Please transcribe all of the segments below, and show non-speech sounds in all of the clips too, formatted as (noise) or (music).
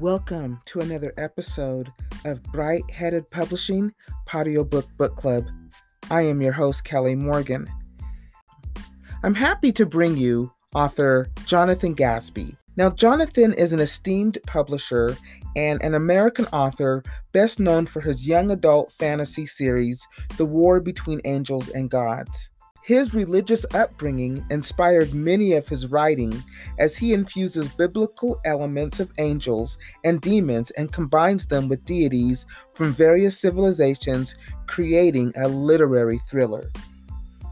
Welcome to another episode of Bright Headed Publishing Audiobook Book Book Club. I am your host, Kelly Morgan. I'm happy to bring you author Jonathan Gatsby. Now, Jonathan is an esteemed publisher and an American author best known for his young adult fantasy series, The War Between Angels and Gods. His religious upbringing inspired many of his writing as he infuses biblical elements of angels and demons and combines them with deities from various civilizations, creating a literary thriller.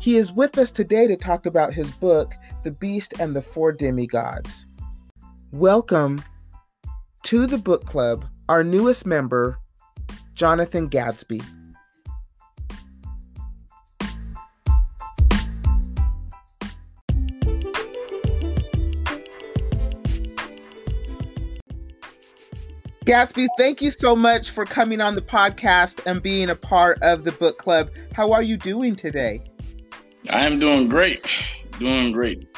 He is with us today to talk about his book, The Beast and the Four Demigods. Welcome to the book club, our newest member, Jonathan Gatsby. Gatsby, thank you so much for coming on the podcast and being a part of the book club. How are you doing today? I am doing great. Doing great.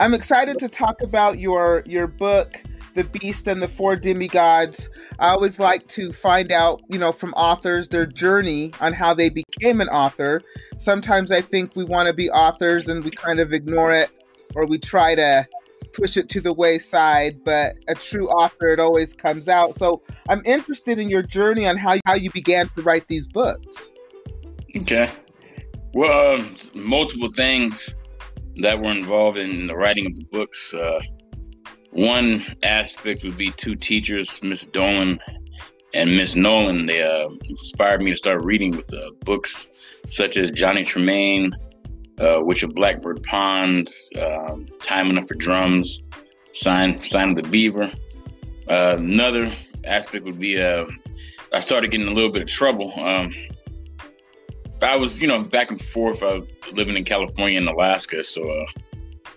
I'm excited to talk about your your book, The Beast and the Four Demigods. I always like to find out, you know, from authors their journey on how they became an author. Sometimes I think we want to be authors and we kind of ignore it or we try to push it to the wayside, but a true author, it always comes out. So I'm interested in your journey on how, how you began to write these books. Okay. Well, um, multiple things that were involved in the writing of the books. Uh, one aspect would be two teachers, Miss Dolan and Miss Nolan. They uh, inspired me to start reading with uh, books such as Johnny Tremain, uh, Witch of Blackbird Pond, um, Time Enough for Drums, Sign Sign of the Beaver. Uh, another aspect would be uh, I started getting a little bit of trouble. Um, I was, you know, back and forth. I was living in California and Alaska, so uh,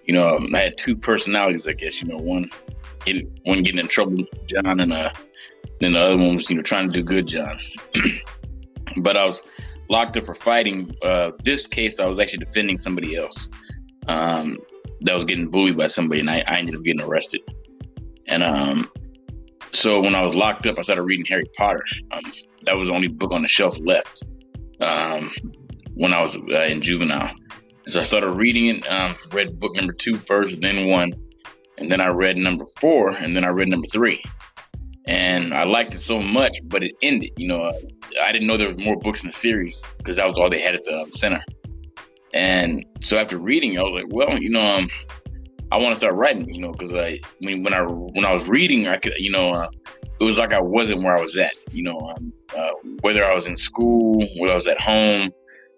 you know, I had two personalities, I guess. You know, one getting one getting in trouble John, and uh, then the other one was, you know, trying to do good, John. (clears throat) but I was locked up for fighting. Uh, this case, I was actually defending somebody else um, that was getting bullied by somebody, and I, I ended up getting arrested. And um, so when I was locked up, I started reading Harry Potter. Um, that was the only book on the shelf left um, when I was uh, in juvenile. So I started reading it. Um, read book number two first, then one, and then I read number four, and then I read number three and I liked it so much, but it ended. You know, I didn't know there was more books in the series because that was all they had at the um, center. And so after reading, I was like, well, you know, um, I want to start writing. You know, because I when when I when I was reading, I could, you know, uh, it was like I wasn't where I was at. You know, um, uh, whether I was in school, whether I was at home,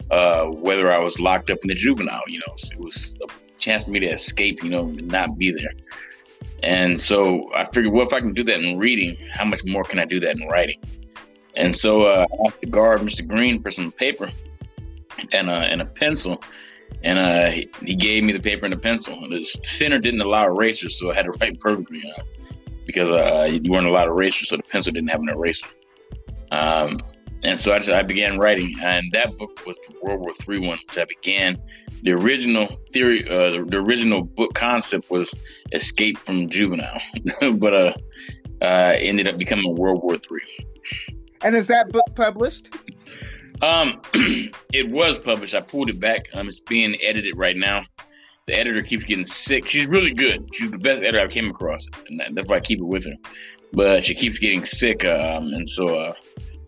uh, whether I was locked up in the juvenile. You know, it was a chance for me to escape. You know, and not be there. And so I figured, well, if I can do that in reading, how much more can I do that in writing? And so uh, I asked the guard, Mr. Green, for some paper and, uh, and a pencil. And uh, he, he, gave me the paper and the pencil. The center didn't allow erasers, so I had to write perfectly uh, because uh, you weren't allowed erasers, so the pencil didn't have an eraser. Um, and so I, just, I began writing, and that book was the World War III one, which I began the original theory, uh, the, the, original book concept was escape from juvenile, (laughs) but uh, uh, ended up becoming World War Three. And is that book published? Um, (clears throat) it was published. I pulled it back. Um, it's being edited right now. The editor keeps getting sick. She's really good. She's the best editor I've came across, and that's why I keep it with her. But she keeps getting sick, um, and so uh,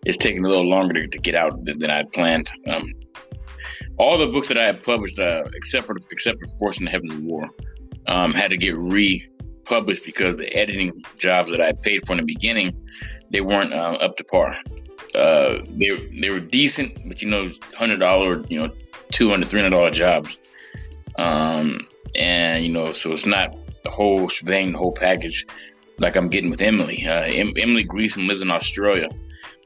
it's taking a little longer to, to get out than, than I had planned. Um, all the books that I had published, uh, except for except for Force and Heavenly War, um, had to get republished because the editing jobs that I paid for in the beginning, they weren't uh, up to par. Uh, they they were decent, but you know, hundred dollar, you know, 200 300 dollar jobs, um, and you know, so it's not the whole shebang, the whole package, like I'm getting with Emily. Uh, em- Emily Gleason lives in Australia.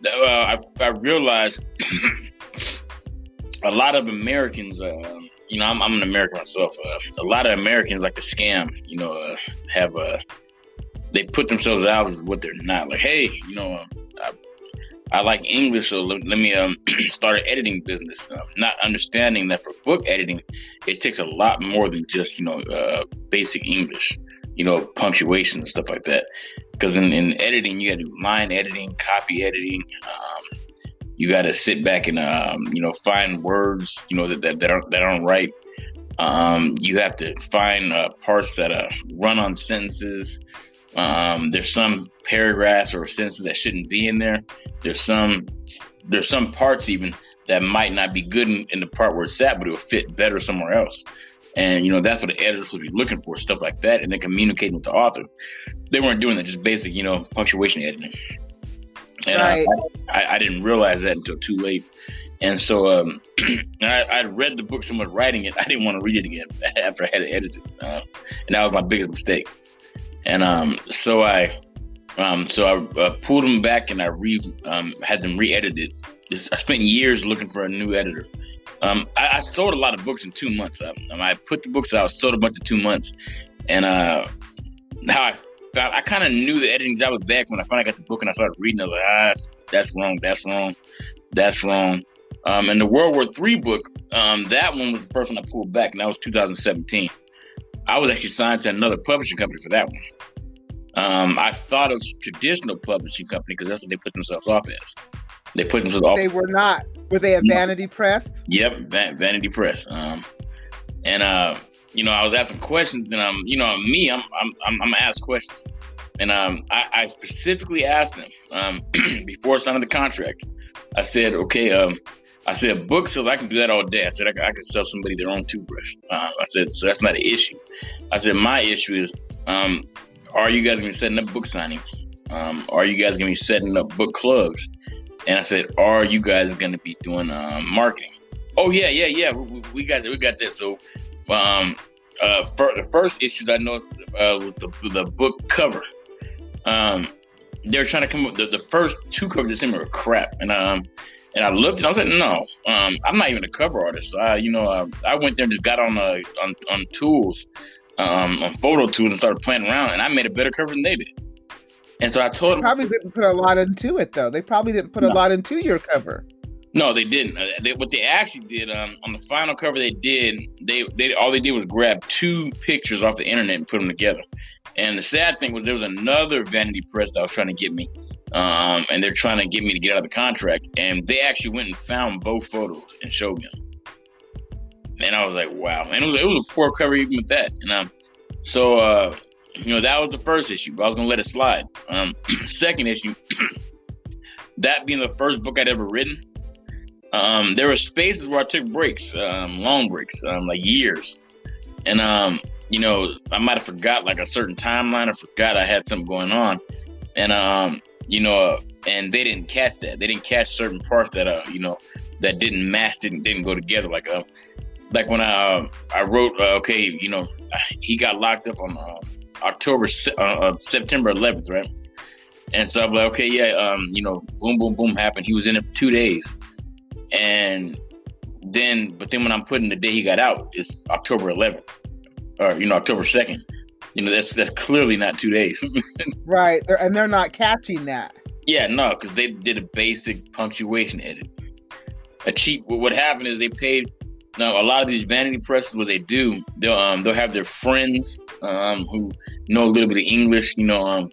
Uh, I, I realized (clears throat) a lot of Americans, uh, you know, I'm, I'm, an American myself. Uh, a lot of Americans like to scam. You know, uh, have a uh, they put themselves out as what they're not. Like, hey, you know, uh, I, I, like English, so let, let me um, (clears throat) start an editing business. Uh, not understanding that for book editing, it takes a lot more than just you know basic English. you know, punctuation and stuff like that. Because in, in editing, you got to do line editing, copy editing. Um, you got to sit back and um, you know find words you know that that, that aren't that aren't right. Um, you have to find uh, parts that uh, run on sentences. Um, there's some paragraphs or sentences that shouldn't be in there. There's some there's some parts even that might not be good in, in the part where it's at, but it will fit better somewhere else. And you know that's what the editors would be looking for, stuff like that, and then communicating with the author. They weren't doing that, just basic, you know, punctuation editing. And right. I, I, I, didn't realize that until too late. And so um, (clears throat) I, I read the book, someone writing it. (laughs) I didn't want to read it again (laughs) after I had it edited, uh, and that was my biggest mistake. And um, so I, um, so I uh, pulled them back and I re um, had them re-edited. I spent years looking for a new editor. Um, I, I, sold a lot of books in two months. Um, I put the books out, sold a bunch in two months, and uh, I found, I kind of knew the editing job was bad when I finally got the book and I started reading. I was like, ah, that's, that's wrong, that's wrong, that's wrong. Um, and the World War III book, um, that one was the first one I pulled back, and that was 2017. I was actually signed to another publishing company for that one. Um, I thought it was traditional publishing company because that's what they put themselves off as. They put off. They were not. Were they a Vanity Press? Yep, Vanity Press. Um, and uh, you know, I was asking questions, and um, you know, me, I'm I'm I'm, I'm ask questions, and um, I, I specifically asked them um (clears throat) before signing the contract. I said, okay, um, I said book sales, I can do that all day. I said I, I can sell somebody their own toothbrush. Uh, I said so that's not an issue. I said my issue is, um, are you guys gonna be setting up book signings? Um, are you guys gonna be setting up book clubs? And I said, are you guys gonna be doing um, marketing? Oh yeah, yeah, yeah. We, we got we got that. So um, uh, for, the first issues I know uh, was the, the book cover. Um, they're trying to come up. The, the first two covers sent me were crap, and um, and I looked and I was like, no, um, I'm not even a cover artist. So I, you know, uh, I went there and just got on uh, on on tools, um, on photo tools and started playing around, and I made a better cover than they did. And so I told them probably didn't put a lot into it though. They probably didn't put no. a lot into your cover. No, they didn't. Uh, they, what they actually did um, on the final cover they did, they they all they did was grab two pictures off the internet and put them together. And the sad thing was there was another Vanity Press that was trying to get me, um, and they're trying to get me to get out of the contract. And they actually went and found both photos and showed me them. And I was like, wow. And it was it was a poor cover even with that. And um, so uh, you know that was the first issue. I was gonna let it slide. Um, (clears throat) second issue, (clears throat) that being the first book I'd ever written um, there were spaces where I took breaks, um, long breaks, um, like years, and um, you know, I might have forgot like a certain timeline. I forgot I had something going on, and um, you know, and they didn't catch that. They didn't catch certain parts that uh, you know, that didn't match, didn't didn't go together. Like uh, like when I uh, I wrote, uh, okay, you know, he got locked up on uh, October uh, uh, September 11th, right? And so I'm like, okay, yeah, um, you know, boom, boom, boom happened. He was in it for two days and then but then when I'm putting the day he got out, it's October 11th or you know October 2nd. You know that's that's clearly not two days. (laughs) right, they're, and they're not catching that. Yeah, no, because they did a basic punctuation edit. A cheap. What happened is they paid. Now a lot of these vanity presses, what they do, they'll um, they'll have their friends um, who know a little bit of English, you know, um,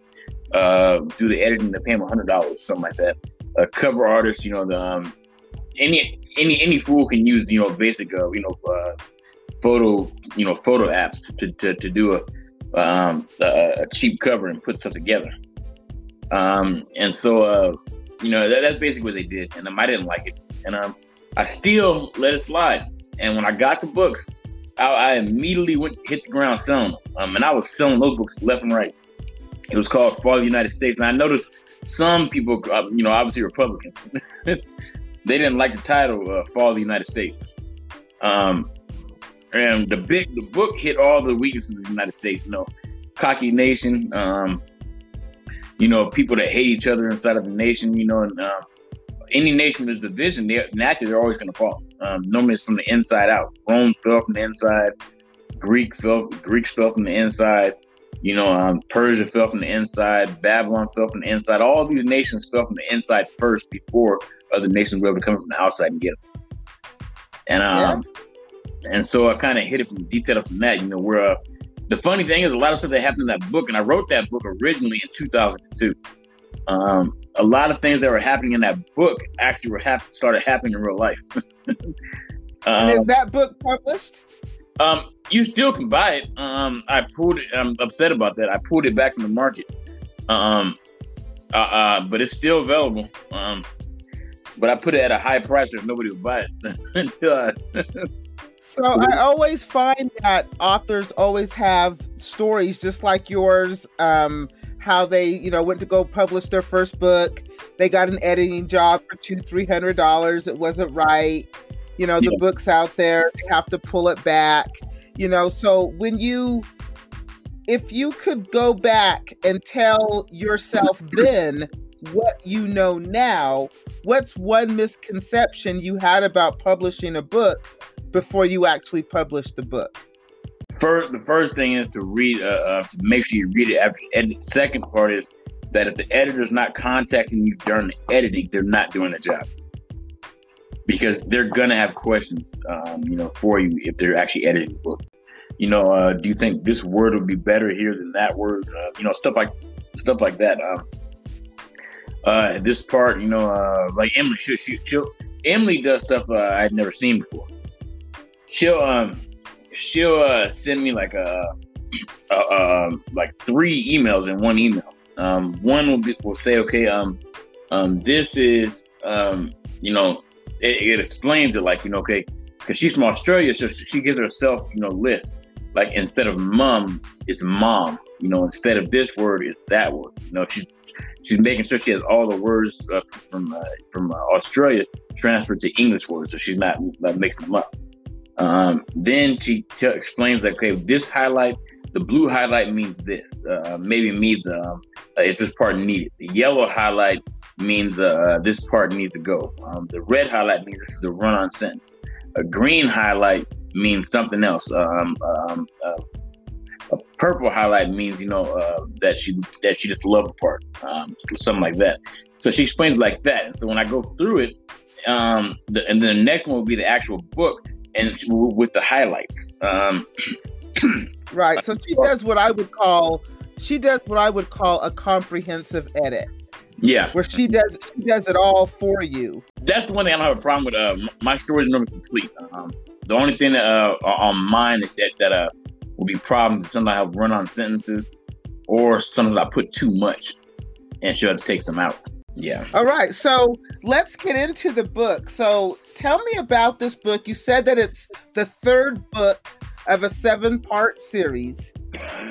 uh, do the editing. They pay them hundred dollars, something like that. A cover artist, you know, the um, any any any fool can use you know basic uh, you know uh, photo you know photo apps to to, to do a um, a cheap cover and put stuff together. Um, and so uh, you know that, that's basically what they did, and um, I didn't like it, and um, I still let it slide. And when I got the books, I, I immediately went hit the ground selling them, um, and I was selling those books left and right. It was called Fall of the United States, and I noticed some people, uh, you know, obviously Republicans, (laughs) they didn't like the title uh, "Fall of the United States." Um, and the big the book hit all the weaknesses of the United States. You know, cocky nation. Um, you know, people that hate each other inside of the nation. You know, and uh, any nation there's division, they naturally they're always going to fall. Um, normally, it's from the inside out. Rome fell from the inside. Greek fell. Greeks fell from the inside. You know, um, Persia fell from the inside, Babylon fell from the inside. All these nations fell from the inside first before other nations were able to come from the outside and get them. And um, yeah. and so I kind of hit it from detail from that. You know, where uh, the funny thing is, a lot of stuff that happened in that book, and I wrote that book originally in 2002. Um, a lot of things that were happening in that book actually were hap- started happening in real life. (laughs) um, is that book published? Um, you still can buy it. Um, I pulled it. I'm upset about that. I pulled it back from the market. Um, uh, uh, but it's still available. Um, but I put it at a high price so nobody would buy it (laughs) until I. (laughs) so I always find that authors always have stories just like yours. Um, how they, you know, went to go publish their first book. They got an editing job for two, three hundred dollars. It wasn't right. You know, the yeah. book's out there. They have to pull it back. You know, so when you if you could go back and tell yourself then what you know now, what's one misconception you had about publishing a book before you actually published the book? First, the first thing is to read, uh, uh, to make sure you read it. After, the second part is that if the editor's not contacting you during the editing, they're not doing the job because they're gonna have questions, um, you know, for you if they're actually editing the book you know, uh, do you think this word would be better here than that word? Uh, you know, stuff like stuff like that. Um, uh, this part, you know, uh, like Emily, she, she, she'll Emily does stuff I'd never seen before. She'll um, she'll uh, send me like a, a, a, um, like three emails in one email. Um, one will be will say, okay, um, um, this is um, you know, it, it explains it like you know, okay, because she's from Australia, so she gives herself you know list like instead of mom, it's mom. You know, instead of this word, it's that word. You know, she's she's making sure she has all the words uh, from uh, from uh, Australia transferred to English words, so she's not, not mixing them up. Um, then she t- explains like, okay, this highlight, the blue highlight means this. Uh, maybe means um, uh, it's this part needed. The yellow highlight means uh, this part needs to go. Um, the red highlight means this is a run-on sentence. A green highlight means something else. Um, um, uh, a purple highlight means you know uh, that she that she just loved the part, um, something like that. So she explains like that. And so when I go through it, um, the, and then the next one will be the actual book and with the highlights. Um, (clears throat) right. So she does what I would call she does what I would call a comprehensive edit. Yeah, where she does she does it all for you. That's the one thing I don't have a problem with. Uh, my story is never complete. Um, the only thing that uh, on mine is that that uh, will be problems is sometimes I have run-on sentences, or sometimes I put too much, and she'll have to take some out. Yeah. All right. So let's get into the book. So tell me about this book. You said that it's the third book of a seven-part series.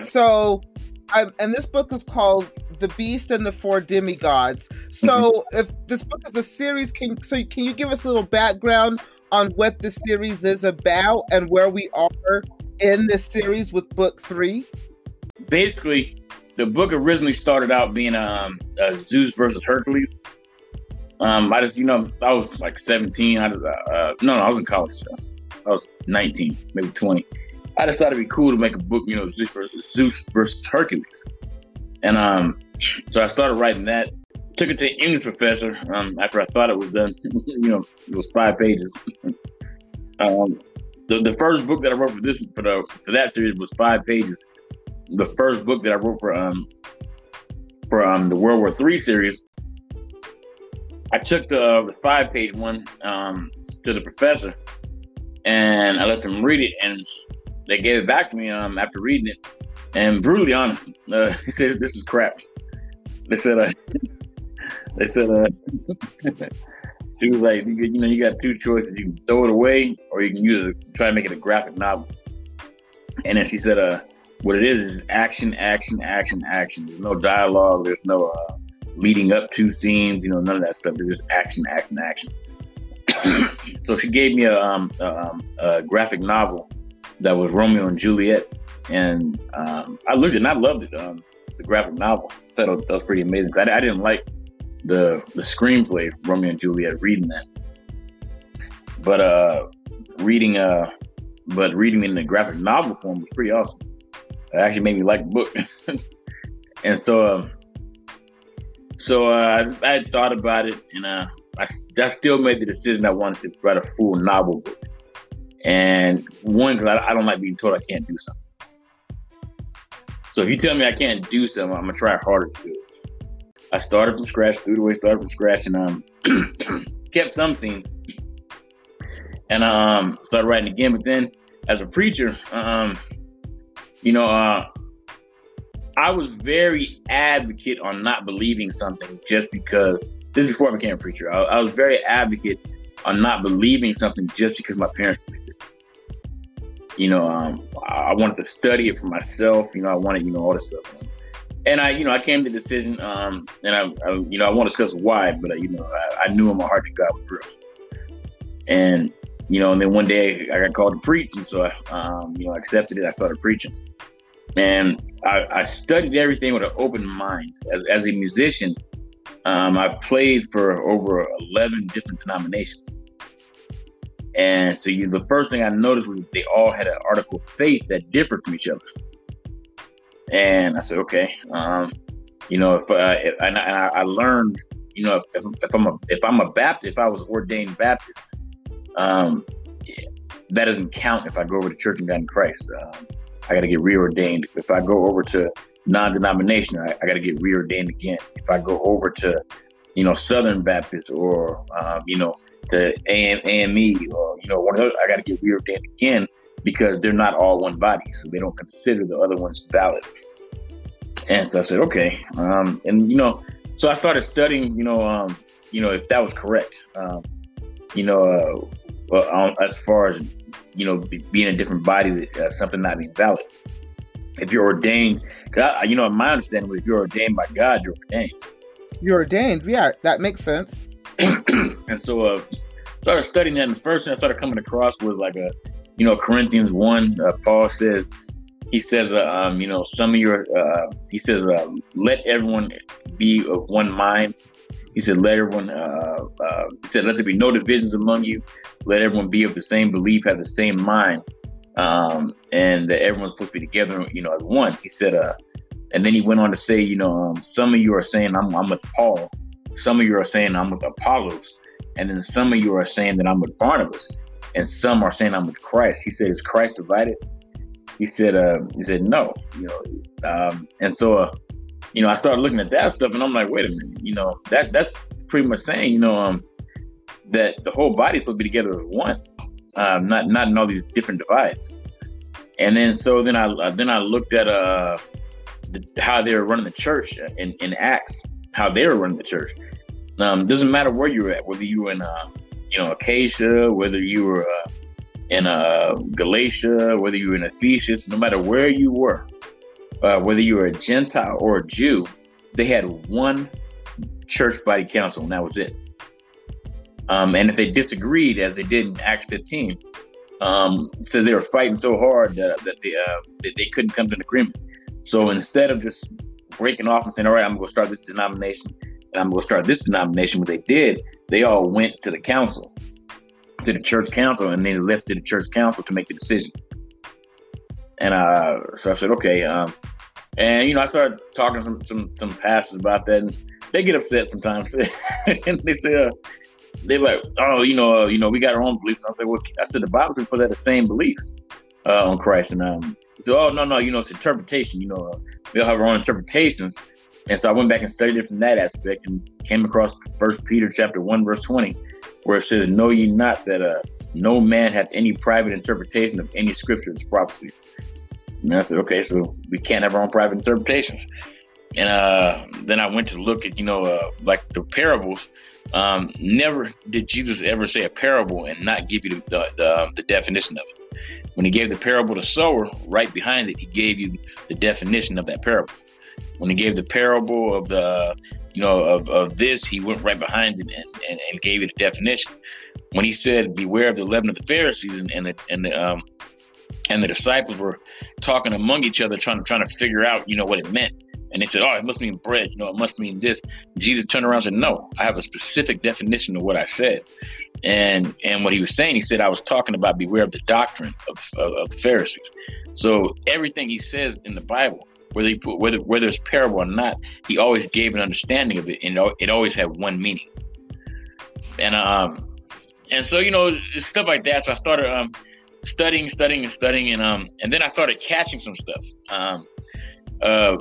So, um, and this book is called the Beast and the Four Demigods. So, mm-hmm. if this book is a series, can so can you give us a little background on what the series is about and where we are in this series with book three? Basically, the book originally started out being um, uh, Zeus versus Hercules. Um, I just, you know, I was like 17. I just, uh, uh, no, no, I was in college. So I was 19, maybe 20. I just thought it'd be cool to make a book, you know, Zeus versus, Zeus versus Hercules. And um, so I started writing that. Took it to an English professor um, after I thought it was done. (laughs) you know, it was five pages. (laughs) um, the, the first book that I wrote for this for the for that series was five pages. The first book that I wrote for um for um the World War Three series, I took the, the five page one um to the professor, and I let them read it, and they gave it back to me um after reading it, and brutally honest, uh, (laughs) he said this is crap. They said, uh, (laughs) they said, uh, (laughs) she was like, you, you know, you got two choices: you can throw it away, or you can use it, try to make it a graphic novel. And then she said, uh, what it is is action, action, action, action. There's no dialogue. There's no uh, leading up to scenes. You know, none of that stuff. There's just action, action, action. (clears throat) so she gave me a, um, a, um, a graphic novel that was Romeo and Juliet and um, I looked it and I loved it. Um, the graphic novel, I thought that was pretty amazing. I, I, didn't like the the screenplay Romeo and Juliet reading that, but uh, reading uh, but reading it in the graphic novel form was pretty awesome. It actually made me like the book, (laughs) and so um, so uh, I, I thought about it, and uh, I, I still made the decision I wanted to write a full novel book. And one, because I, I don't like being told I can't do something So if you tell me I can't do something, I'm gonna try harder to do it. I started from scratch, threw it away, started from scratch, and um, (clears throat) kept some scenes, and um, started writing again. But then, as a preacher, um, you know, uh, I was very advocate on not believing something just because. This is before I became a preacher. I, I was very advocate on not believing something just because my parents believed it. You know, um, I wanted to study it for myself. You know, I wanted, you know, all this stuff. And I, you know, I came to the decision, um, and I, I, you know, I won't discuss why, but uh, you know, I, I, knew in my heart that God was real. And you know, and then one day I got called to preach, and so I, um, you know, I accepted it. I started preaching, and I, I studied everything with an open mind. As, as a musician, um, I played for over 11 different denominations. And so you, the first thing I noticed was they all had an article of faith that differed from each other. And I said, okay, um, you know, if, uh, if and, I, I, learned, you know, if, if, I'm a if I'm a Baptist, if I was ordained Baptist, um, that doesn't count if I go over to Church and God in Christ. Um, I got to get reordained. If, I go over to non-denominational, I, I got to get reordained again. If I go over to, you know, Southern Baptist or, um, you know, to AM, AME or, you know, one of those, I got to get reordained again because they're not all one body. So they don't consider the other ones valid. And so I said, okay. Um, and, you know, so I started studying, you know, um, you know, if that was correct, um, you know, uh, well, um, as far as, you know, being in different bodies, uh, something not being valid if you're ordained, I, you know, in my understanding, if you're ordained by God, you're ordained. You're ordained, yeah, that makes sense. (clears throat) and so, uh, started studying that, and the first thing I started coming across was like a, you know, Corinthians one. Uh, Paul says, he says, uh, um, you know, some of your, uh, he says, uh, let everyone be of one mind. He said, let everyone, uh, uh, he said, let there be no divisions among you. Let everyone be of the same belief, have the same mind um, and that everyone's supposed to be together, you know, as one. He said, uh, and then he went on to say, you know, um, some of you are saying I'm, I'm with Paul, some of you are saying I'm with Apollos, and then some of you are saying that I'm with Barnabas, and some are saying I'm with Christ. He said, is Christ divided? He said, uh, he said no, you know, um, and so, uh, you know, I started looking at that stuff, and I'm like, wait a minute, you know, that that's pretty much saying, you know, um, that the whole body supposed to be together as one um, not not in all these different divides. And then so then I then I looked at uh the, how they were running the church in, in Acts, how they were running the church. Um, doesn't matter where you were at, whether you were in uh, you know Achaia, whether you were uh, in uh, Galatia, whether you were in Ephesus, no matter where you were, uh, whether you were a Gentile or a Jew, they had one church body council, and that was it. Um, and if they disagreed, as they did in Acts 15, um, so they were fighting so hard that, that, they, uh, they couldn't come to an agreement. So instead of just breaking off and saying, all right, I'm going to start this denomination and I'm going to start this denomination, what they did, they all went to the council, to the church council, and they left to the church council to make the decision. And uh, so I said, okay. Um, and, you know, I started talking to some, some, some pastors about that, and they get upset sometimes. (laughs) and they say, uh, they like, oh, you know, uh, you know, we got our own beliefs. And I said, well, I said the Bible says for that the same beliefs uh, on Christ. And um, said, oh no, no, you know, it's interpretation. You know, uh, we all have our own interpretations. And so I went back and studied it from that aspect and came across First Peter chapter one verse twenty, where it says, "Know ye not that uh, no man hath any private interpretation of any scripture prophecy." And I said, okay, so we can't have our own private interpretations. And uh, then I went to look at, you know, uh, like the parables. Um, never did Jesus ever say a parable and not give you the, the, the, the definition of it. When he gave the parable to sower, right behind it, he gave you the definition of that parable. When he gave the parable of the, you know, of, of this, he went right behind it and, and, and gave you the definition. When he said, "Beware of the leaven of the Pharisees," and, and the and the um, and the disciples were talking among each other, trying to trying to figure out, you know, what it meant and they said, "Oh, it must mean bread. You know, it must mean this." Jesus turned around and said, "No, I have a specific definition of what I said." And and what he was saying, he said, "I was talking about beware of the doctrine of, of, of the Pharisees." So everything he says in the Bible, whether he put, whether whether it's parable or not, he always gave an understanding of it, and it always had one meaning. And um, and so you know stuff like that. So I started um studying, studying, and studying, and um, and then I started catching some stuff. Um, uh,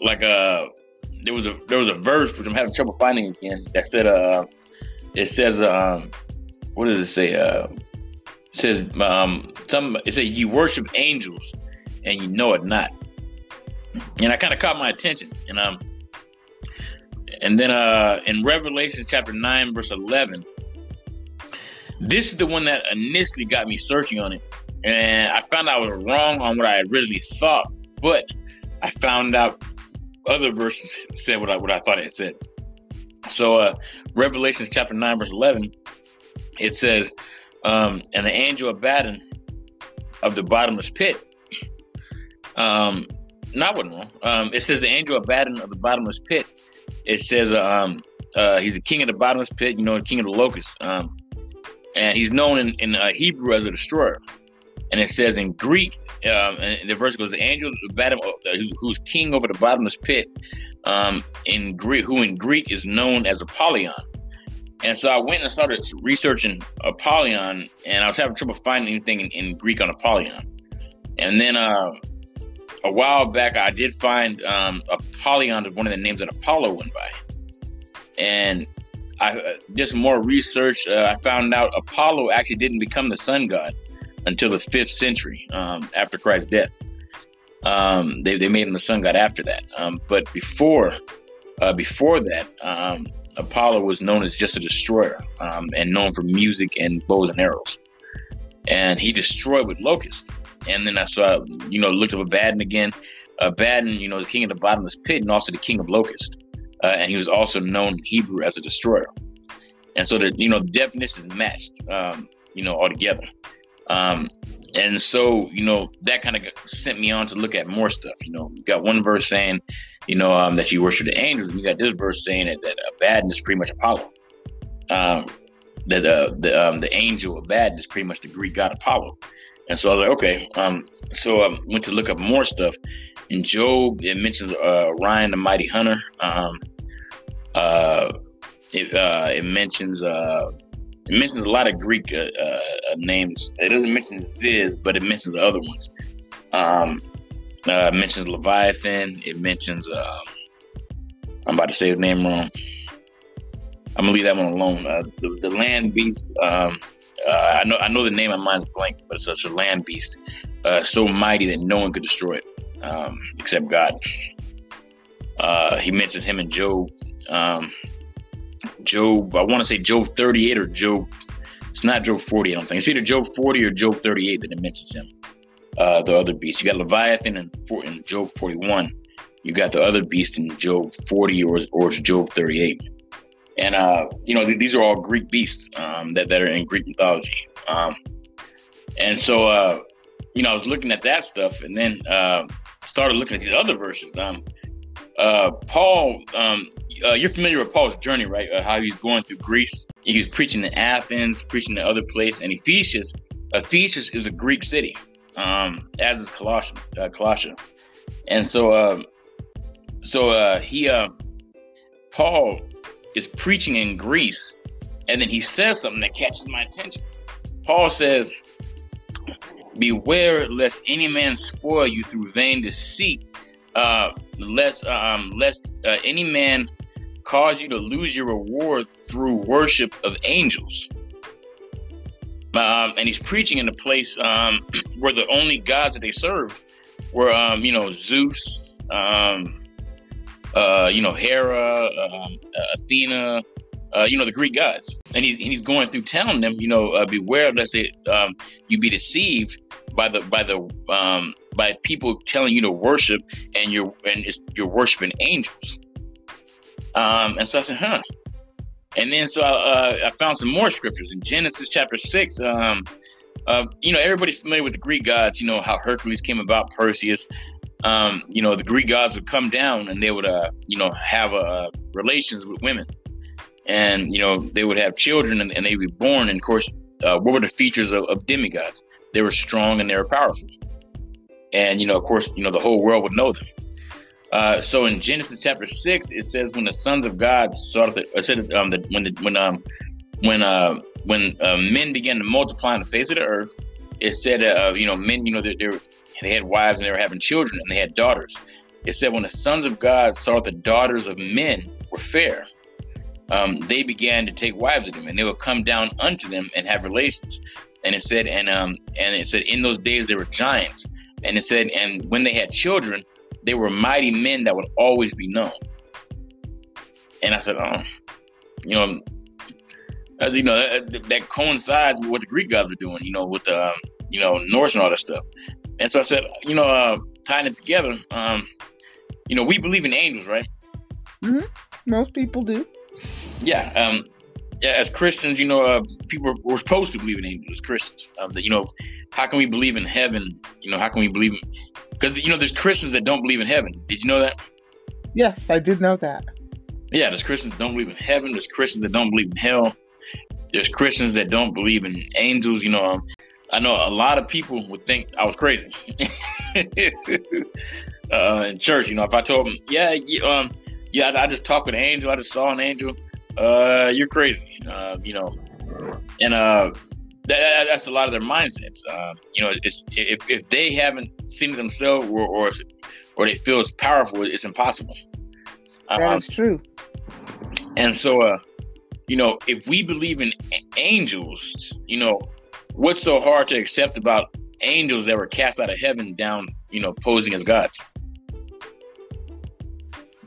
like uh, there was a there was a verse which I'm having trouble finding again that said uh it says um what does it say uh it says um some it says you worship angels and you know it not and I kind of caught my attention and um and then uh in Revelation chapter 9 verse 11 this is the one that initially got me searching on it and I found I was wrong on what I originally thought but I found out other verses said what I what I thought it said. So uh Revelations chapter 9, verse 11, it says, um, and the angel of Abaddon of the bottomless pit. Um, not one wrong. Um, it says the angel of Abaddon of the bottomless pit. It says um, uh, he's the king of the bottomless pit, you know, the king of the locusts. Um, and he's known in, in uh, Hebrew as a destroyer. And it says in Greek, um, and the verse goes, the angel of Abaddon, uh, who's, who's king over the bottomless pit, um, in Greek, who in Greek is known as Apollyon. And so I went and started researching Apollyon, and I was having trouble finding anything in, in Greek on Apollyon. And then uh, a while back, I did find um, Apollyon as one of the names that Apollo went by. And I uh, some more research. Uh, I found out Apollo actually didn't become the sun god until the fifth century um, after Christ's death. Um, they, they made him the sun god after that. Um, but before uh, before that, um, Apollo was known as just a destroyer um, and known for music and bows and arrows. And he destroyed with locusts. And then I saw, you know, looked up Abaddon again. Abaddon, you know, the king of the bottomless pit and also the king of locusts. Uh, and he was also known in Hebrew as a destroyer. And so the, you know, the definitions matched, um, you know, altogether. Um, and so you know that kind of sent me on to look at more stuff you know you got one verse saying you know um, that you worship the angels and you got this verse saying that, that abaddon is pretty much apollo um, that uh, the um, the angel abaddon is pretty much the greek god apollo and so i was like okay um, so i went to look up more stuff And job it mentions uh, Orion the mighty hunter um, uh, it, uh, it mentions uh, it mentions a lot of Greek uh, uh, names. It doesn't mention Ziz, but it mentions the other ones. Um, uh, mentions Leviathan. It mentions. Um, I'm about to say his name wrong. I'm gonna leave that one alone. Uh, the, the, land beast. Um, uh, I know. I know the name. My mind's blank, but it's, a land beast, uh, so mighty that no one could destroy it um, except God. Uh, he mentioned him in Job. Um, Job. I want to say Job 38 or Job. It's not Job 40. I don't think it's either Job 40 or Job 38 that it mentions him. Uh, the other beast. You got Leviathan in, in Job 41. You got the other beast in Job 40 or or Job 38. And uh, you know these are all Greek beasts um, that that are in Greek mythology. Um, and so uh, you know I was looking at that stuff, and then uh, started looking at these other verses. Um, uh, Paul, um, uh, you're familiar with Paul's journey, right? Uh, how he's going through Greece. He was preaching in Athens, preaching in other places, and Ephesus. Ephesus is a Greek city, um, as is Colossia. Colossia. And so, uh, so he, Paul, is preaching in Greece, and then he says something that catches my attention. Paul says, "Beware lest any man spoil you through vain deceit." uh, lest um, lest uh, any man cause you to lose your reward through worship of angels. Um, and he's preaching in a place um, (clears throat) where the only gods that they served were, um, you know, Zeus, um, uh, you know, Hera, um, uh, Athena, uh, you know, the Greek gods. And he's, and he's going through telling them, you know, uh, beware lest they, um, you be deceived by the by the um, by people telling you to worship and you're and you're worshiping angels. Um, and so I said, huh. And then so uh, I found some more scriptures in Genesis chapter six. Um, uh, you know, everybody's familiar with the Greek gods. You know how Hercules came about, Perseus. Um, you know, the Greek gods would come down and they would, uh, you know, have uh, relations with women, and you know they would have children and, and they would be born. And of course, uh, what were the features of, of demigods? They were strong and they were powerful and you know, of course, you know the whole world would know them. Uh, so in Genesis chapter six, it says when the sons of God saw that, I said um, that when the, when um, when uh, when uh, men began to multiply on the face of the earth, it said uh, you know men you know they, they, were, they had wives and they were having children and they had daughters. it said when the sons of God saw the daughters of men were fair, um, they began to take wives of them, and they would come down unto them and have relations. And it said, and um, and it said, in those days there were giants, and it said, and when they had children, they were mighty men that would always be known. And I said, oh, you know, as you know, that, that, coincides with what the Greek gods were doing, you know, with the, um, you know, Norse and all that stuff. And so I said, you know, uh, tying it together, um, you know, we believe in angels, right? Mm-hmm. Most people do. Yeah. Um, yeah, as Christians, you know, uh, people were supposed to believe in angels as Christians. Um, that, you know, how can we believe in heaven? You know, how can we believe in? Because you know, there's Christians that don't believe in heaven. Did you know that? Yes, I did know that. Yeah, there's Christians that don't believe in heaven. There's Christians that don't believe in hell. There's Christians that don't believe in angels. You know, um, I know a lot of people would think I was crazy (laughs) uh, in church. You know, if I told them, yeah, um, yeah, I, I just talked with an angel. I just saw an angel uh, you're crazy. Uh, you know, and uh, that, that's a lot of their mindsets. Uh, you know, it's if, if they haven't seen it themselves or or, or they feel it's powerful, it's impossible. That um, is true. And so, uh, you know, if we believe in angels, you know, what's so hard to accept about angels that were cast out of heaven down, you know, posing as gods?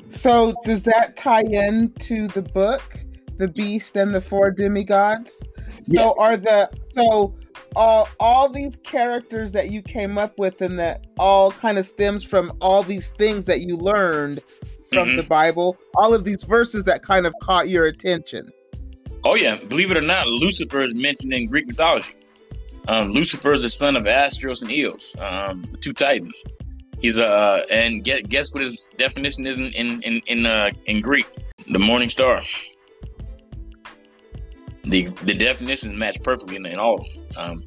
So does that tie in to the book, the beast and the four demigods? Yeah. So are the so all all these characters that you came up with and that all kind of stems from all these things that you learned from mm-hmm. the Bible, all of these verses that kind of caught your attention. Oh yeah, believe it or not, Lucifer is mentioned in Greek mythology. Um, Lucifer is the son of Astraeus and Eos, um, two titans. He's uh and get, guess what his definition is in in in in, uh, in Greek? The morning star. The the definitions match perfectly in, in all of them. Um,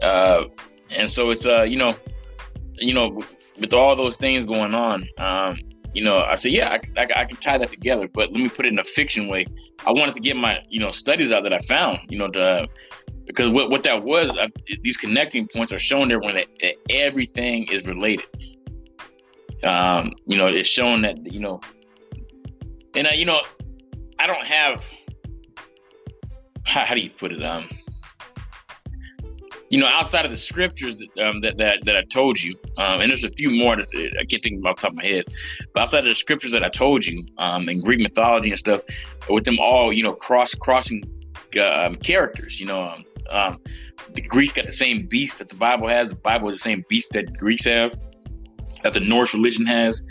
uh, and so it's uh you know you know with all those things going on um you know I said yeah I, I, I can tie that together but let me put it in a fiction way I wanted to get my you know studies out that I found you know to because what, what that was, I, these connecting points are showing everyone that, that everything is related. Um, you know, it's showing that you know, and I, you know, I don't have. How, how do you put it? Um, you know, outside of the scriptures that um, that, that that I told you, um, and there's a few more that I can't think about the top of my head, but outside of the scriptures that I told you, um, and Greek mythology and stuff, with them all, you know, cross crossing uh, characters, you know, um, um, the Greeks got the same beast that the Bible has. The Bible is the same beast that Greeks have, that the Norse religion has.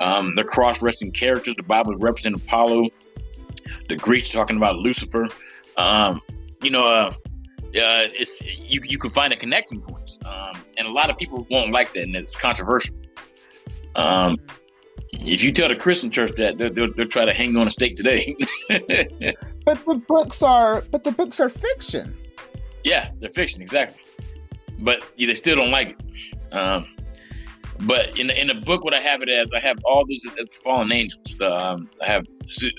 Um, they're cross-resting characters. The Bible represents Apollo. The Greeks talking about Lucifer. Um, you know, uh, uh, it's you you can find a connecting points, um, and a lot of people won't like that, and it's controversial. Um, if you tell the Christian church that, they'll, they'll, they'll try to hang on a stake today. (laughs) but the books are, but the books are fiction. Yeah, they're fiction, exactly. But yeah, they still don't like it. Um, but in the, in the book, what I have it as, I have all these as fallen angels. Um, I have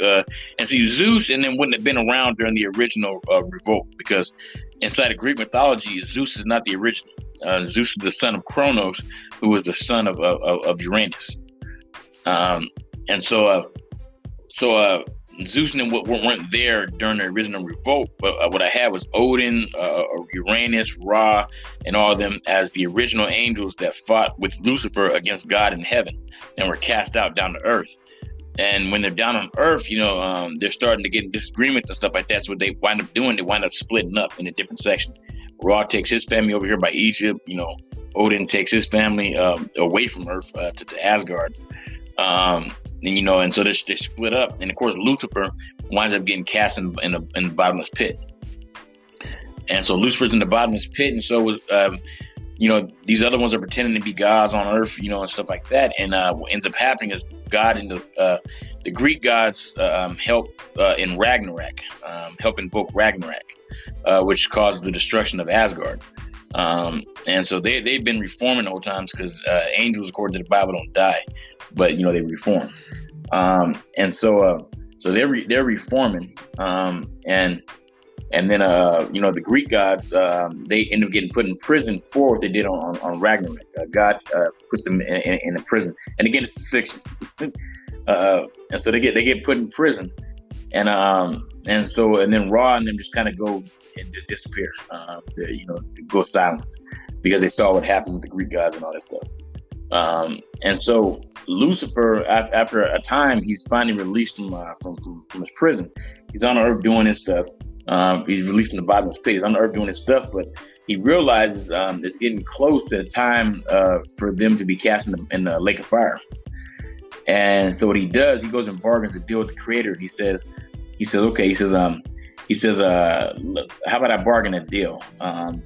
uh, and see Zeus, and then wouldn't have been around during the original uh, revolt because inside of Greek mythology, Zeus is not the original. Uh, Zeus is the son of Kronos, who was the son of of, of Uranus. Um, and so, uh, so uh, Zeus and them weren't there during the original revolt, but uh, what I had was Odin, uh, Uranus, Ra, and all of them as the original angels that fought with Lucifer against God in heaven and were cast out down to earth. And when they're down on earth, you know, um, they're starting to get in disagreements and stuff like that. So what they wind up doing, they wind up splitting up in a different section. Ra takes his family over here by Egypt. You know, Odin takes his family um, away from Earth uh, to, to Asgard. Um, and you know, and so they, they split up, and of course Lucifer winds up getting cast in, in, the, in the bottomless pit. And so Lucifer's in the bottomless pit, and so was um, you know these other ones are pretending to be gods on earth, you know, and stuff like that. And uh, what ends up happening is God and the uh, the Greek gods um, help uh, in Ragnarok, um, help invoke Ragnarok, uh, which caused the destruction of Asgard. Um, and so they they've been reforming the whole times because uh, angels, according to the Bible, don't die but you know they reform. Um, and so uh, so they're re- they're reforming, um, and And then, uh, you know, the Greek gods, um, they end up getting put in prison for what they did on, on, Ragnarok. Uh, God uh, puts them in, in, in, a prison. And again, it's fiction. (laughs) uh, and so they get they get put in prison. And um, and so and then Ra and them just kind of go and just disappear. Um, you know, go silent because they saw what happened with the Greek gods and all that stuff. Um, and so Lucifer, after a time, he's finally released from, uh, from, from, from, his prison. He's on earth doing his stuff. Um, he's released from the bottomless pit. He's on earth doing his stuff, but he realizes um, it's getting close to the time uh, for them to be cast in the, in the, lake of fire. And so what he does, he goes and bargains a deal with the creator. He says, he says, okay, he says, um, he says, uh, how about I bargain a deal? Um,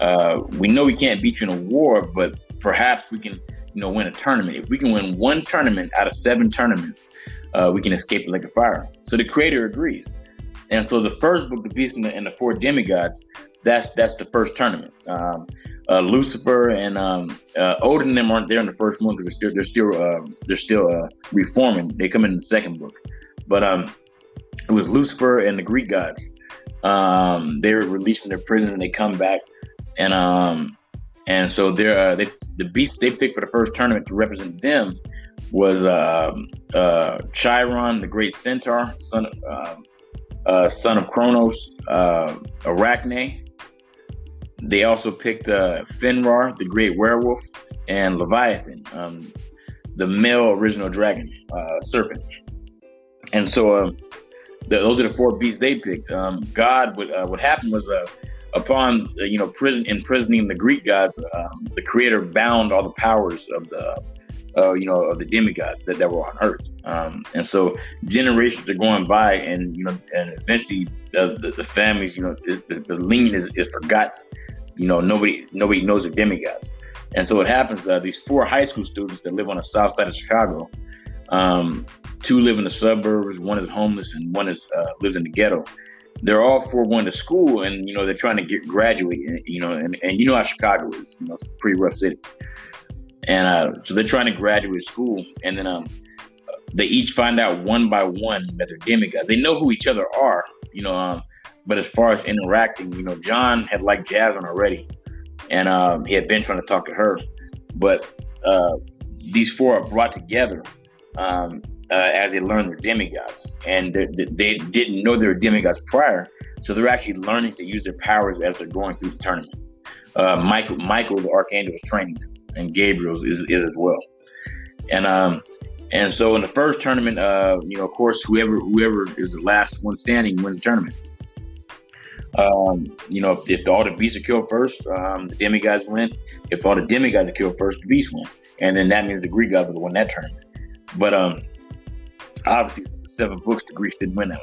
uh, we know we can't beat you in a war, but perhaps we can you know, win a tournament. If we can win one tournament out of seven tournaments, uh, we can escape the lake of fire. So the creator agrees. And so the first book, The Beast and the, and the Four Demigods, that's that's the first tournament. Um, uh, Lucifer and um, uh, Odin and them aren't there in the first one because they're still they're still uh, they're still uh, reforming. They come in the second book, but um, it was Lucifer and the Greek gods. Um, they were released from their prisons and they come back, and um, and so uh, they, the beast they picked for the first tournament to represent them was uh, uh, Chiron, the great centaur, son uh, uh, son of Kronos, uh, Arachne. They also picked Fenrir, the great werewolf, and Leviathan, um, the male original dragon, serpent. And so uh, the, those are the four beasts they picked. Um, God, what, what happened was upon uh, you know prison imprisoning the Greek gods, um, the Creator bound all the powers of the uh, you know of the demigods that, that were on Earth, um, and so generations are going by, and you know, and eventually the, the, the families, you know, the, the lean is, is forgotten. You know, nobody nobody knows the demigods, and so what happens? Uh, these four high school students that live on the south side of Chicago. Um, two live in the suburbs, one is homeless, and one is uh, lives in the ghetto they're all for going to school and you know they're trying to get graduate you know and, and you know how chicago is you know it's a pretty rough city. And uh, so they're trying to graduate school and then um, they each find out one by one that they're demigods they know who each other are you know um, but as far as interacting you know john had liked jasmine already and um, he had been trying to talk to her but uh, these four are brought together um, uh, as they learn their demigods. And they, didn't know they were demigods prior, so they're actually learning to use their powers as they're going through the tournament. Uh, Michael, Michael, the archangel, is training them, and Gabriel is, is as well. And um, and so in the first tournament, uh, you know, of course, whoever whoever is the last one standing wins the tournament. Um, you know, if, if all the beasts are killed first, um, the demigods win. If all the demigods are killed first, the beasts win, and then that means the Greek gods will win that tournament. But um, obviously seven books, the Greeks didn't win that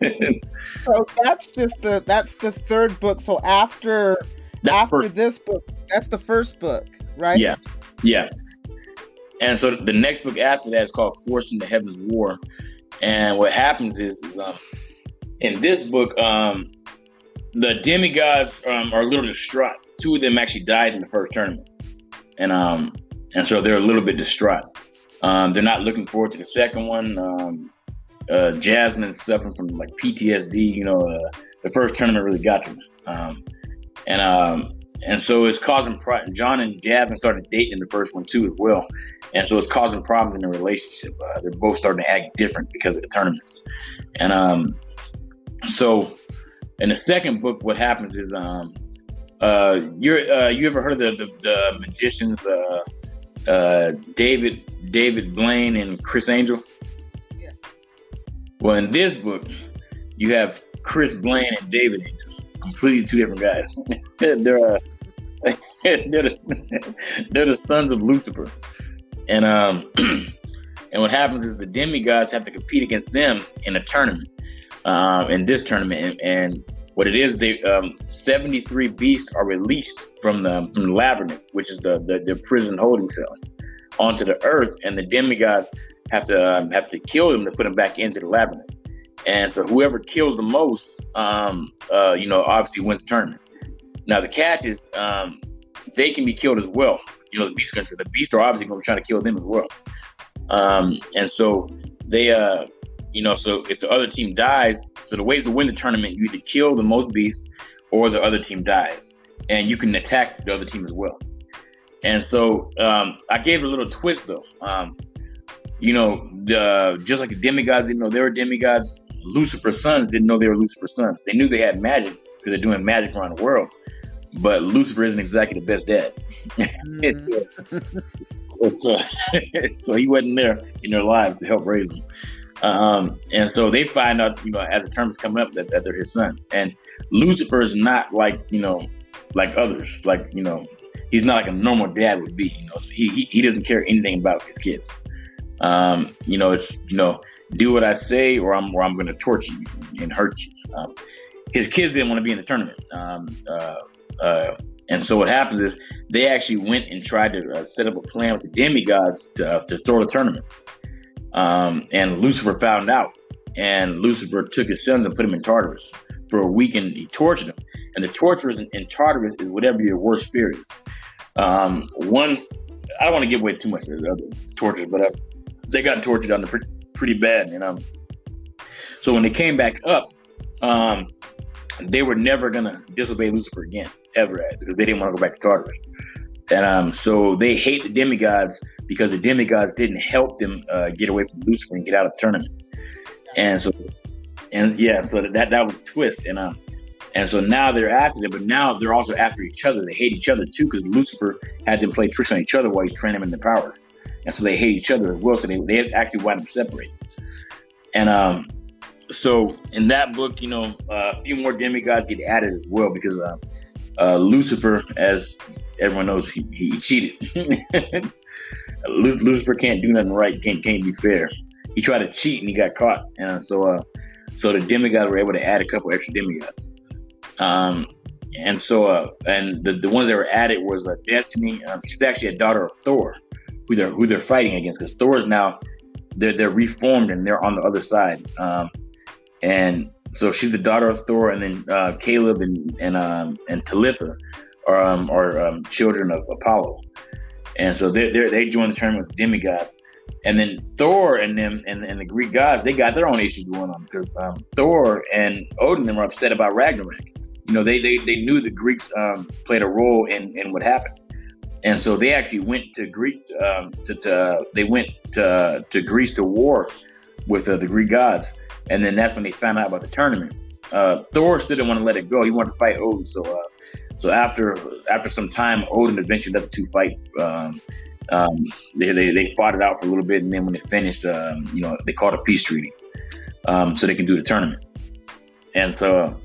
one. (laughs) so that's just the that's the third book. So after that's after first. this book, that's the first book, right? Yeah, yeah. And so the next book after that is called Forced The Heaven's War. And what happens is, is um, in this book, um, the demigods um, are a little distraught. Two of them actually died in the first tournament, and um, and so they're a little bit distraught. Um, they're not looking forward to the second one. Um, uh, Jasmine's suffering from like PTSD. You know, uh, the first tournament really got to them, um, and um, and so it's causing pro- John and Jasmine started dating in the first one too as well, and so it's causing problems in the relationship. Uh, they're both starting to act different because of the tournaments, and um, so in the second book, what happens is um, uh, you're uh, you ever heard of the the, the magicians uh, uh, David David Blaine and Criss Angel. Yeah. Well, in this book, you have Chris Blaine and David Angel, completely two different guys. (laughs) they're uh, (laughs) they're, the, (laughs) they're the sons of Lucifer, and um, (clears throat) and what happens is the demigods have to compete against them in a tournament, um, in this tournament, and, and what it is, the um, 73 beasts are released from the, from the labyrinth, which is the, the, the prison holding cell, onto the earth, and the demigods have to um, have to kill them to put them back into the labyrinth. And so whoever kills the most, um, uh, you know, obviously wins the tournament. Now the catch is um, they can be killed as well. You know, the beast country, the beasts are obviously going to try to kill them as well. Um, and so they uh, you know, so if the other team dies, so the ways to win the tournament, you either kill the most beast or the other team dies, and you can attack the other team as well. And so um, I gave it a little twist though. Um, you know, the, just like the demigods didn't know they were demigods, Lucifer's sons didn't know they were Lucifer's sons. They knew they had magic because they're doing magic around the world, but Lucifer isn't exactly the best dad. (laughs) So, (laughs) so he wasn't there in their lives to help raise them. Um, and so they find out, you know, as the term is coming up, that, that they're his sons. And Lucifer is not like, you know, like others. Like, you know, he's not like a normal dad would be. You know, so he, he, he doesn't care anything about his kids. Um, you know, it's you know, do what I say, or I'm or I'm going to torture you and hurt you. Um, his kids didn't want to be in the tournament, um, uh, uh, and so what happens is they actually went and tried to uh, set up a plan with the demigods to, uh, to throw the tournament. Um, and Lucifer found out, and Lucifer took his sons and put them in Tartarus for a week, and he tortured them. And the torturers in, in Tartarus is whatever your worst fear is. Um, I don't want to give away too much of the other tortures, but uh, they got tortured under pretty, pretty bad, you know. So when they came back up, um, they were never gonna disobey Lucifer again, ever, because they didn't want to go back to Tartarus. And um, so they hate the demigods because the demigods didn't help them uh, get away from Lucifer and get out of the tournament. And so, and yeah, so that that was a twist. And um, and so now they're after them, but now they're also after each other. They hate each other too because Lucifer had them play tricks on each other while he's training them in the powers and so they hate each other as well. So they they actually wind up separating. And um, so in that book, you know, uh, a few more demigods get added as well because uh, uh, Lucifer, as everyone knows, he, he cheated. (laughs) Lucifer can't do nothing right. Can't can't be fair. He tried to cheat and he got caught. And so uh, so the demigods were able to add a couple extra demigods. Um, and so uh, and the, the ones that were added was uh, Destiny. Um, she's actually a daughter of Thor who they're who they're fighting against because Thor is now they're they're reformed and they're on the other side. Um, and so she's the daughter of Thor, and then uh, Caleb and and um, and Talitha are um, are um, children of Apollo, and so they they join the tournament with demigods. And then Thor and them and, and the Greek gods, they got their own issues going on because um, Thor and Odin them were upset about Ragnarok. You know, they they, they knew the Greeks um, played a role in, in what happened and so they actually went to Greek um, to, to, they went to, to Greece to war with uh, the Greek gods, and then that's when they found out about the tournament. Uh, Thor still didn't want to let it go; he wanted to fight Odin. So, uh, so after after some time, Odin eventually let the two fight. Um, um, they, they, they fought it out for a little bit, and then when they finished, um, you know, they called a peace treaty, um, so they can do the tournament. And so,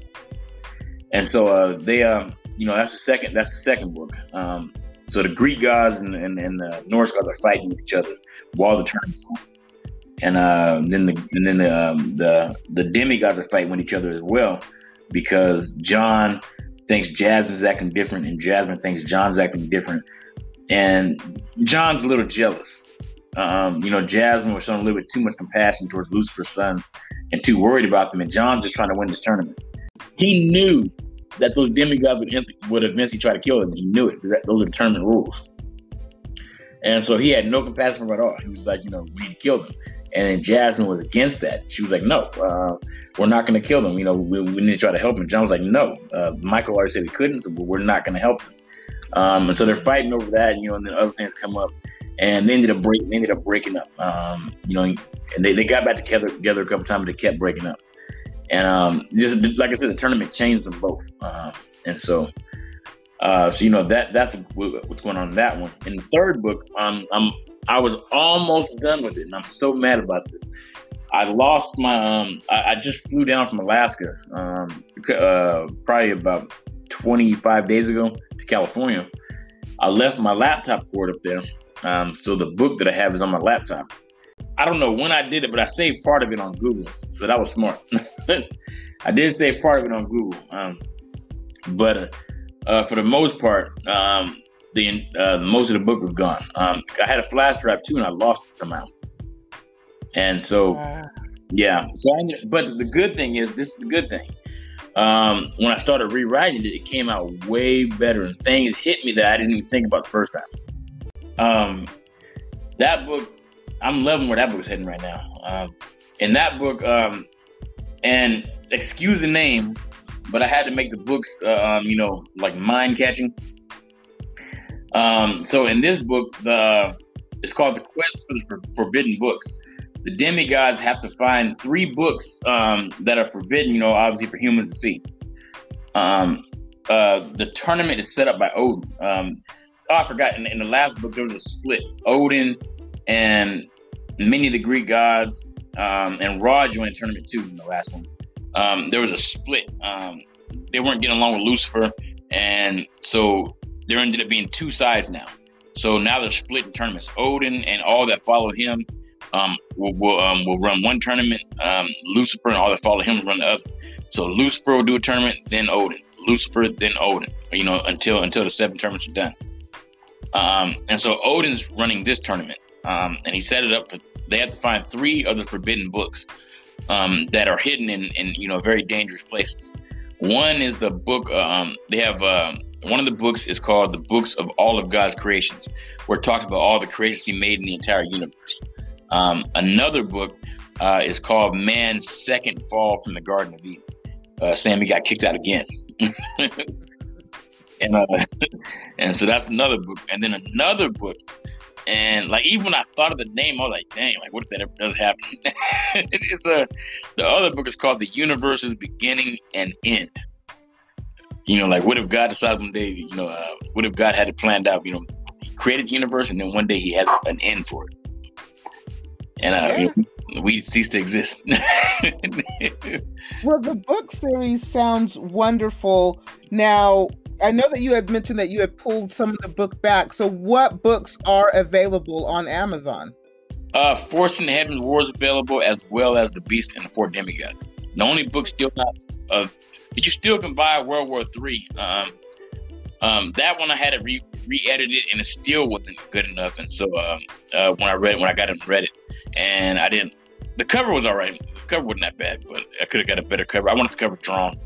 and so uh, they, um, you know, that's the second that's the second book. So the Greek gods and, and, and the Norse gods are fighting with each other while the tournament's on. And uh, then the and then the, um, the the demigods are fighting with each other as well because John thinks Jasmine's acting different and Jasmine thinks John's acting different. And John's a little jealous. Um, you know, Jasmine was showing a little bit too much compassion towards Lucifer's sons and too worried about them. And John's just trying to win this tournament. He knew that those demigods would, would eventually try to kill him. He knew it because those are determined rules. And so he had no compassion for at all. He was like, you know, we need to kill them. And then Jasmine was against that. She was like, no, uh, we're not going to kill them. You know, we, we, need to try to help them. John was like, no. Uh, Michael already said we couldn't, so we're not going to help them. Um, and so they're fighting over that, you know, and then other things come up. And they ended up break, they ended up breaking up. Um, you know, and they, they got back together together a couple times, but they kept breaking up. And um, just like I said, the tournament changed them both. Uh, and so, uh, so you know that that's what's going on in that one. In the third book, um, I'm I was almost done with it, and I'm so mad about this. I lost my um, I, I just flew down from Alaska, um, uh, probably about 25 days ago to California. I left my laptop cord up there, um, so the book that I have is on my laptop. I don't know when I did it, but I saved part of it on Google, so that was smart. (laughs) I did save part of it on Google, um, but uh, for the most part, um, the uh, most of the book was gone. Um, I had a flash drive too, and I lost it somehow. And so, yeah. So, I ended, but the good thing is, this is the good thing. Um, when I started rewriting it, it came out way better, and things hit me that I didn't even think about the first time. Um, that book I'm loving where that book's heading right now. Um, in that book, um, and excuse the names, but I had to make the books, uh, um, you know, like mind catching. Um, so in this book, the it's called the Quest for the Forbidden Books. The demigods have to find three books um, that are forbidden, you know, obviously for humans to see. Um, uh, the tournament is set up by Odin. Um, oh, I forgot. In, in, the last book, there was a split. Odin and many of the Greek gods, um, and Ra joined the tournament too in the last one. Um, there was a split. Um, they weren't getting along with Lucifer, and so there ended up being two sides now. So now they're split in tournaments. Odin and all that follow him um, will will, um, will run one tournament. Um, Lucifer and all that follow him will run the other. So Lucifer will do a tournament, then Odin. Lucifer, then Odin. You know, until until the seven tournaments are done. Um, and so Odin's running this tournament, um, and he set it up for. They have to find three of the forbidden books um, that are hidden in, in you know very dangerous places. One is the book. Um, they have uh, one of the books is called the Books of All of God's Creations, where it talks about all the creations He made in the entire universe. Um, another book uh, is called Man's Second Fall from the Garden of Eden. Uh, Sammy got kicked out again. (laughs) and uh, (laughs) and so that's another book. And then another book. And like even when I thought of the name, I was like, dang, like what if that ever does happen? (laughs) it's a the other book is called The Universe's Beginning and End. You know, like what if God decides one day, you know, uh, what if God had it planned out, you know, He created the universe and then one day he has an end for it. And uh, yeah. you know, we cease to exist. (laughs) well, the book series sounds wonderful. Now, I know that you had mentioned that you had pulled some of the book back. So, what books are available on Amazon? Uh, Fortune Heaven's War is available, as well as The Beast and the Four Demigods. The only book still not, uh, but you still can buy World War Three. Um, um, that one I had to re edited and it still wasn't good enough. And so um, uh, when I read when I got it read it, and I didn't. The cover was all right. The cover wasn't that bad, but I could have got a better cover. I wanted the cover drawn.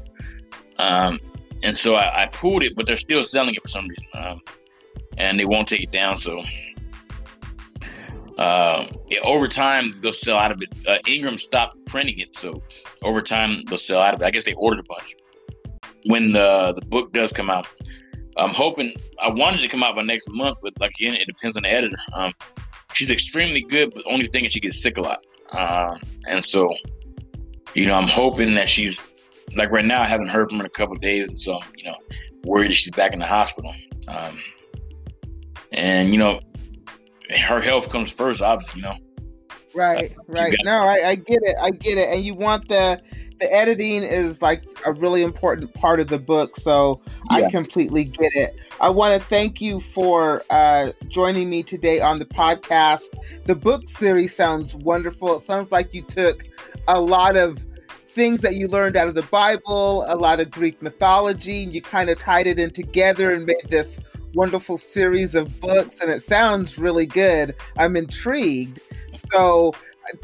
Um, and so I, I, pulled it, but they're still selling it for some reason, um, and they won't take it down. So uh, yeah, over time they'll sell out of it. Uh, Ingram stopped printing it, so over time they'll sell out of it. I guess they ordered a bunch. When the the book does come out, I'm hoping. I wanted to come out by next month, but like again, it depends on the editor. Um, she's extremely good, but only thing is she gets sick a lot, uh, and so you know I'm hoping that she's like right now, I haven't heard from her in a couple days, and so I'm, you know, worried that she's back in the hospital. Um, and you know, her health comes first, obviously. You know. Right, right. No, I, I get it. I get it. And you want the the editing is like a really important part of the book so yeah. i completely get it i want to thank you for uh, joining me today on the podcast the book series sounds wonderful it sounds like you took a lot of things that you learned out of the Bible, a lot of Greek mythology, and you kind of tied it in together and made this wonderful series of books. And it sounds really good. I'm intrigued. So,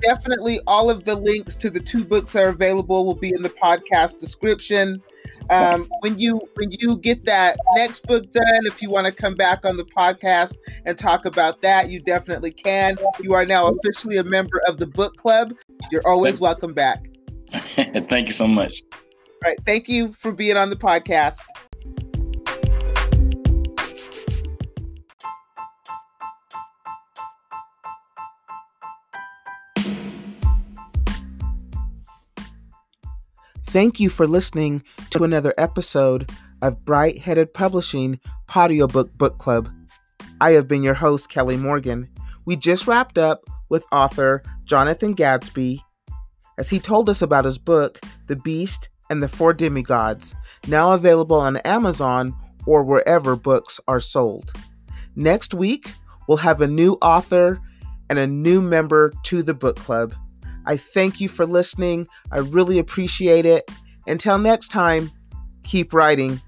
definitely all of the links to the two books are available will be in the podcast description. Um, when you when you get that next book done, if you want to come back on the podcast and talk about that, you definitely can. You are now officially a member of the book club. You're always welcome back. (laughs) Thank you so much. All right. Thank you for being on the podcast. Thank you for listening to another episode of Bright Headed Publishing Audiobook Book Club. I have been your host, Kelly Morgan. We just wrapped up with author Jonathan Gatsby as he told us about his book, The Beast and the Four Demigods, now available on Amazon or wherever books are sold. Next week, we'll have a new author and a new member to the book club. I thank you for listening. I really appreciate it. Until next time, keep writing.